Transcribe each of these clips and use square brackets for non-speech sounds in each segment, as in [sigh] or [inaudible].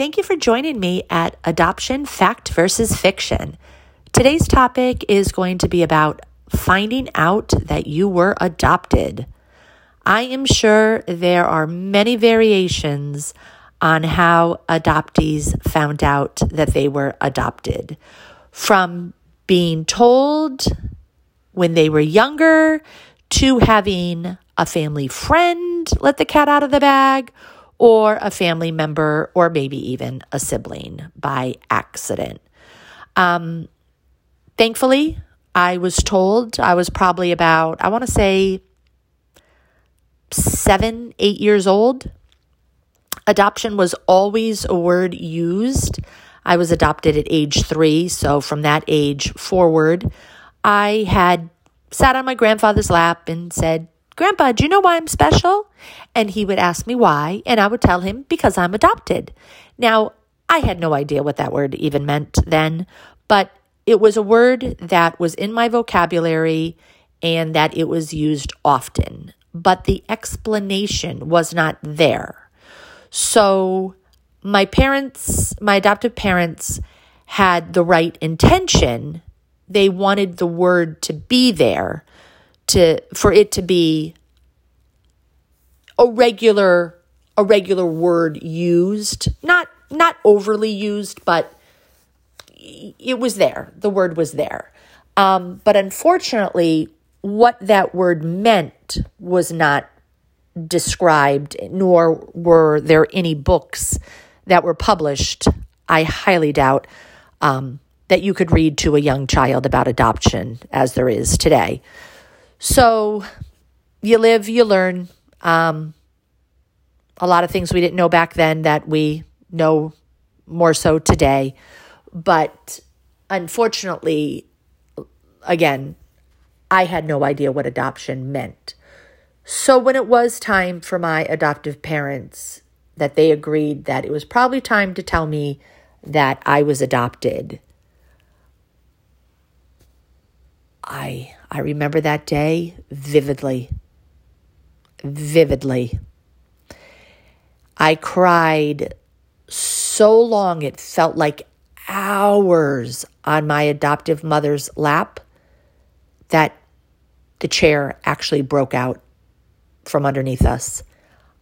Thank you for joining me at Adoption Fact versus Fiction. Today's topic is going to be about finding out that you were adopted. I am sure there are many variations on how adoptees found out that they were adopted. From being told when they were younger to having a family friend let the cat out of the bag or a family member or maybe even a sibling by accident. Um, thankfully, I was told I was probably about, I want to say, seven, eight years old. Adoption was always a word used. I was adopted at age three, so from that age forward, I had sat on my grandfather's lap and said, Grandpa, do you know why I'm special? And he would ask me why, and I would tell him because I'm adopted. Now, I had no idea what that word even meant then, but it was a word that was in my vocabulary and that it was used often, but the explanation was not there. So, my parents, my adoptive parents, had the right intention. They wanted the word to be there to for it to be a regular a regular word used. Not not overly used but it was there. The word was there. Um, but unfortunately what that word meant was not described nor were there any books that were published i highly doubt um, that you could read to a young child about adoption as there is today so you live, you learn. Um, a lot of things we didn't know back then that we know more so today. But unfortunately, again, I had no idea what adoption meant. So when it was time for my adoptive parents that they agreed that it was probably time to tell me that I was adopted, I I remember that day vividly. Vividly. I cried so long it felt like hours on my adoptive mother's lap that the chair actually broke out from underneath us.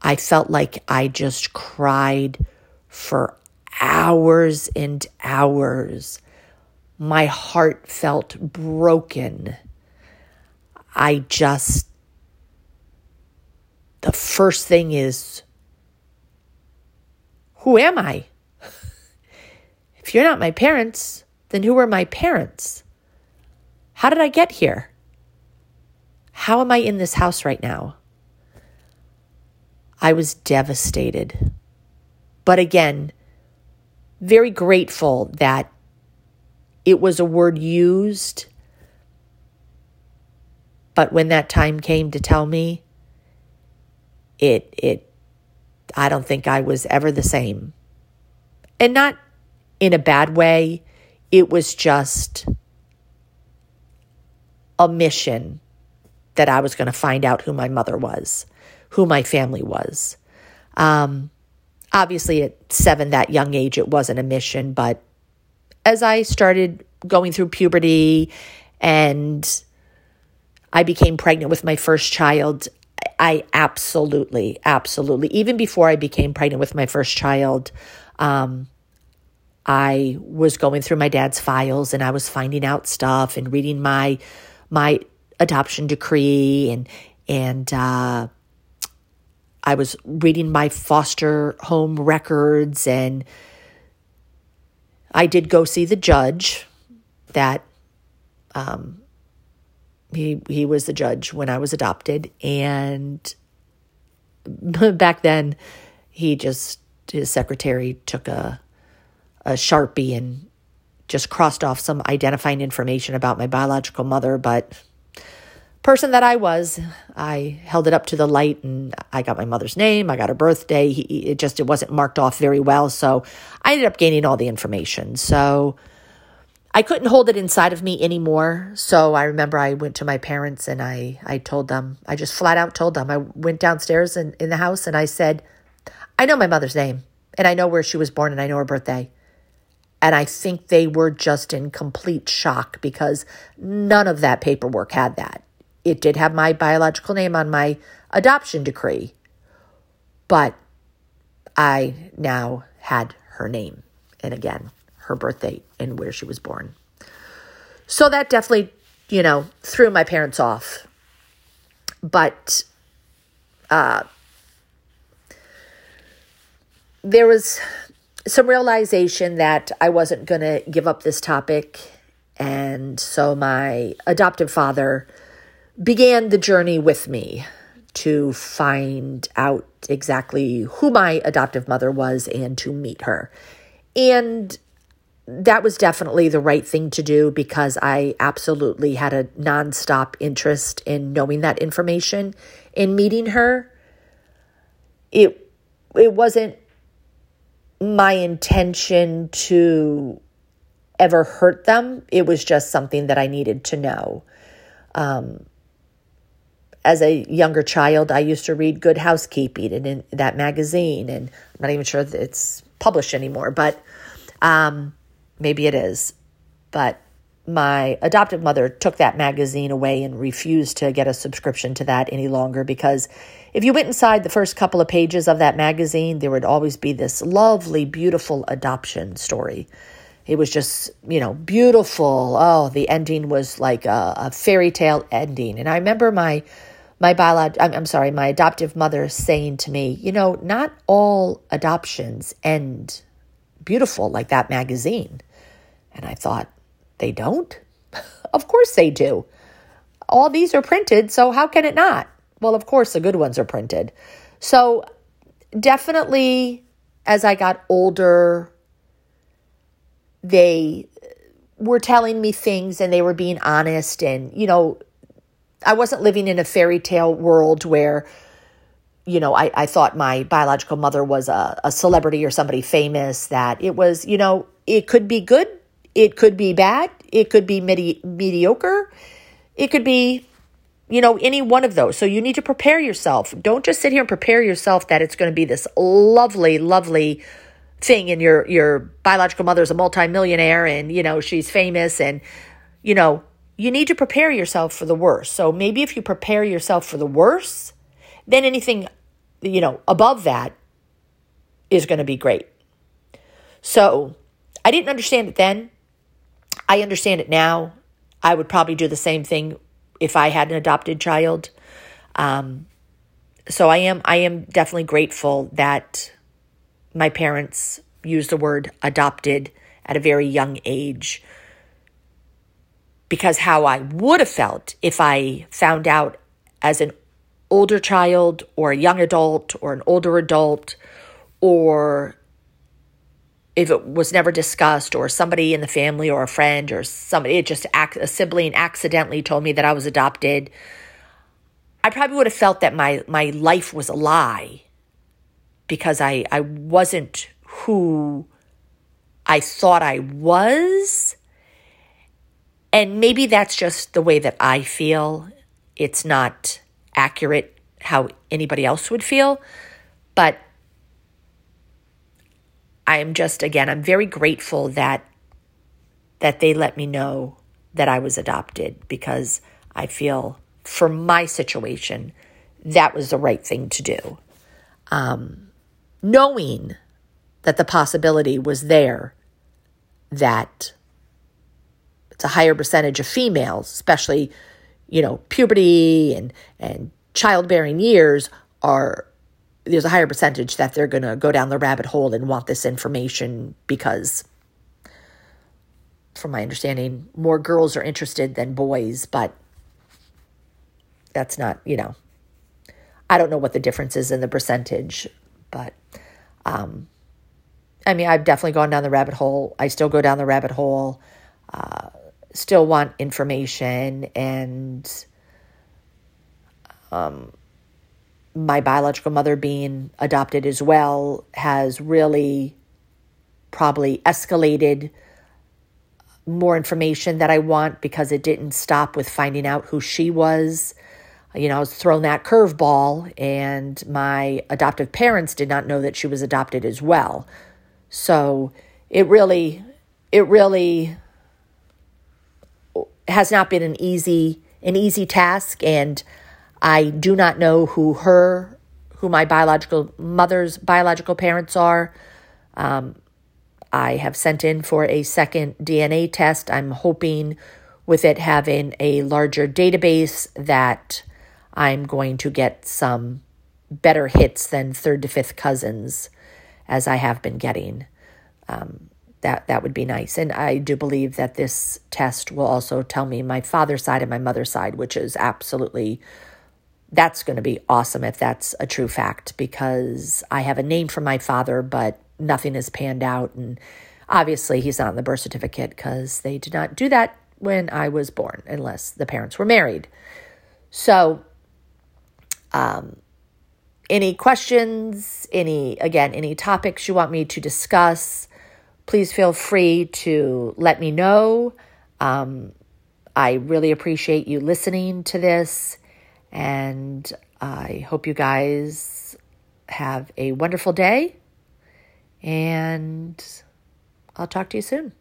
I felt like I just cried for hours and hours. My heart felt broken. I just, the first thing is, who am I? [laughs] if you're not my parents, then who are my parents? How did I get here? How am I in this house right now? I was devastated. But again, very grateful that it was a word used but when that time came to tell me, it it I don't think I was ever the same. And not in a bad way. It was just a mission that I was going to find out who my mother was, who my family was. Um, obviously, at seven, that young age, it wasn't a mission. But as I started going through puberty and I became pregnant with my first child. I absolutely, absolutely, even before I became pregnant with my first child, um, I was going through my dad's files and I was finding out stuff and reading my my adoption decree and and uh, I was reading my foster home records and I did go see the judge that um, he he was the judge when I was adopted, and [laughs] back then, he just his secretary took a a sharpie and just crossed off some identifying information about my biological mother, but person that I was, I held it up to the light and I got my mother's name, I got her birthday. He, it just it wasn't marked off very well, so I ended up gaining all the information. So I couldn't hold it inside of me anymore. So I remember I went to my parents and I, I told them, I just flat out told them. I went downstairs in, in the house and I said, I know my mother's name. And I know where she was born and I know her birthday. And I think they were just in complete shock because none of that paperwork had that. It did have my biological name on my adoption decree, but I now had her name and again, her birth date and where she was born. So that definitely, you know, threw my parents off. But uh, there was some realization that I wasn't going to give up this topic. And so my adoptive father began the journey with me to find out exactly who my adoptive mother was and to meet her. And that was definitely the right thing to do because I absolutely had a nonstop interest in knowing that information in meeting her. It it wasn't my intention to ever hurt them. It was just something that I needed to know. Um, as a younger child, I used to read Good Housekeeping and in that magazine, and I'm not even sure that it's published anymore, but um, maybe it is. But my adoptive mother took that magazine away and refused to get a subscription to that any longer because if you went inside the first couple of pages of that magazine, there would always be this lovely, beautiful adoption story. It was just, you know, beautiful. Oh, the ending was like a, a fairy tale ending. And I remember my my biolog- I'm, I'm sorry, my adoptive mother saying to me, you know, not all adoptions end beautiful like that magazine. And I thought, they don't? [laughs] of course they do. All these are printed, so how can it not? Well, of course, the good ones are printed. So, definitely, as I got older, they were telling me things and they were being honest. And, you know, I wasn't living in a fairy tale world where, you know, I, I thought my biological mother was a, a celebrity or somebody famous, that it was, you know, it could be good it could be bad. It could be medi- mediocre. It could be, you know, any one of those. So you need to prepare yourself. Don't just sit here and prepare yourself that it's going to be this lovely, lovely thing and your your biological mother's a multimillionaire and you know she's famous and you know you need to prepare yourself for the worst so maybe if you prepare yourself for the worst then anything you know above that is going to be great so i didn't understand it then I understand it now. I would probably do the same thing if I had an adopted child. Um, so I am I am definitely grateful that my parents used the word adopted at a very young age because how I would have felt if I found out as an older child or a young adult or an older adult or if it was never discussed or somebody in the family or a friend or somebody it just a sibling accidentally told me that I was adopted I probably would have felt that my my life was a lie because I I wasn't who I thought I was. And maybe that's just the way that I feel. It's not accurate how anybody else would feel. But I'm just again, I'm very grateful that that they let me know that I was adopted because I feel for my situation that was the right thing to do. Um, knowing that the possibility was there that it's a higher percentage of females, especially, you know, puberty and, and childbearing years are there's a higher percentage that they're going to go down the rabbit hole and want this information because from my understanding more girls are interested than boys but that's not you know i don't know what the difference is in the percentage but um i mean i've definitely gone down the rabbit hole. I still go down the rabbit hole uh, still want information and um my biological mother being adopted as well has really probably escalated more information that I want because it didn't stop with finding out who she was. you know, I was thrown that curveball, and my adoptive parents did not know that she was adopted as well. So it really, it really has not been an easy, an easy task, and I do not know who her, who my biological mother's biological parents are. Um, I have sent in for a second DNA test. I'm hoping with it having a larger database that I'm going to get some better hits than third to fifth cousins as I have been getting. Um, that that would be nice. And I do believe that this test will also tell me my father's side and my mother's side, which is absolutely that's going to be awesome if that's a true fact because I have a name for my father, but nothing has panned out. And obviously, he's not on the birth certificate because they did not do that when I was born, unless the parents were married. So, um, any questions, any, again, any topics you want me to discuss, please feel free to let me know. Um, I really appreciate you listening to this, and I hope you guys have a wonderful day, and I'll talk to you soon.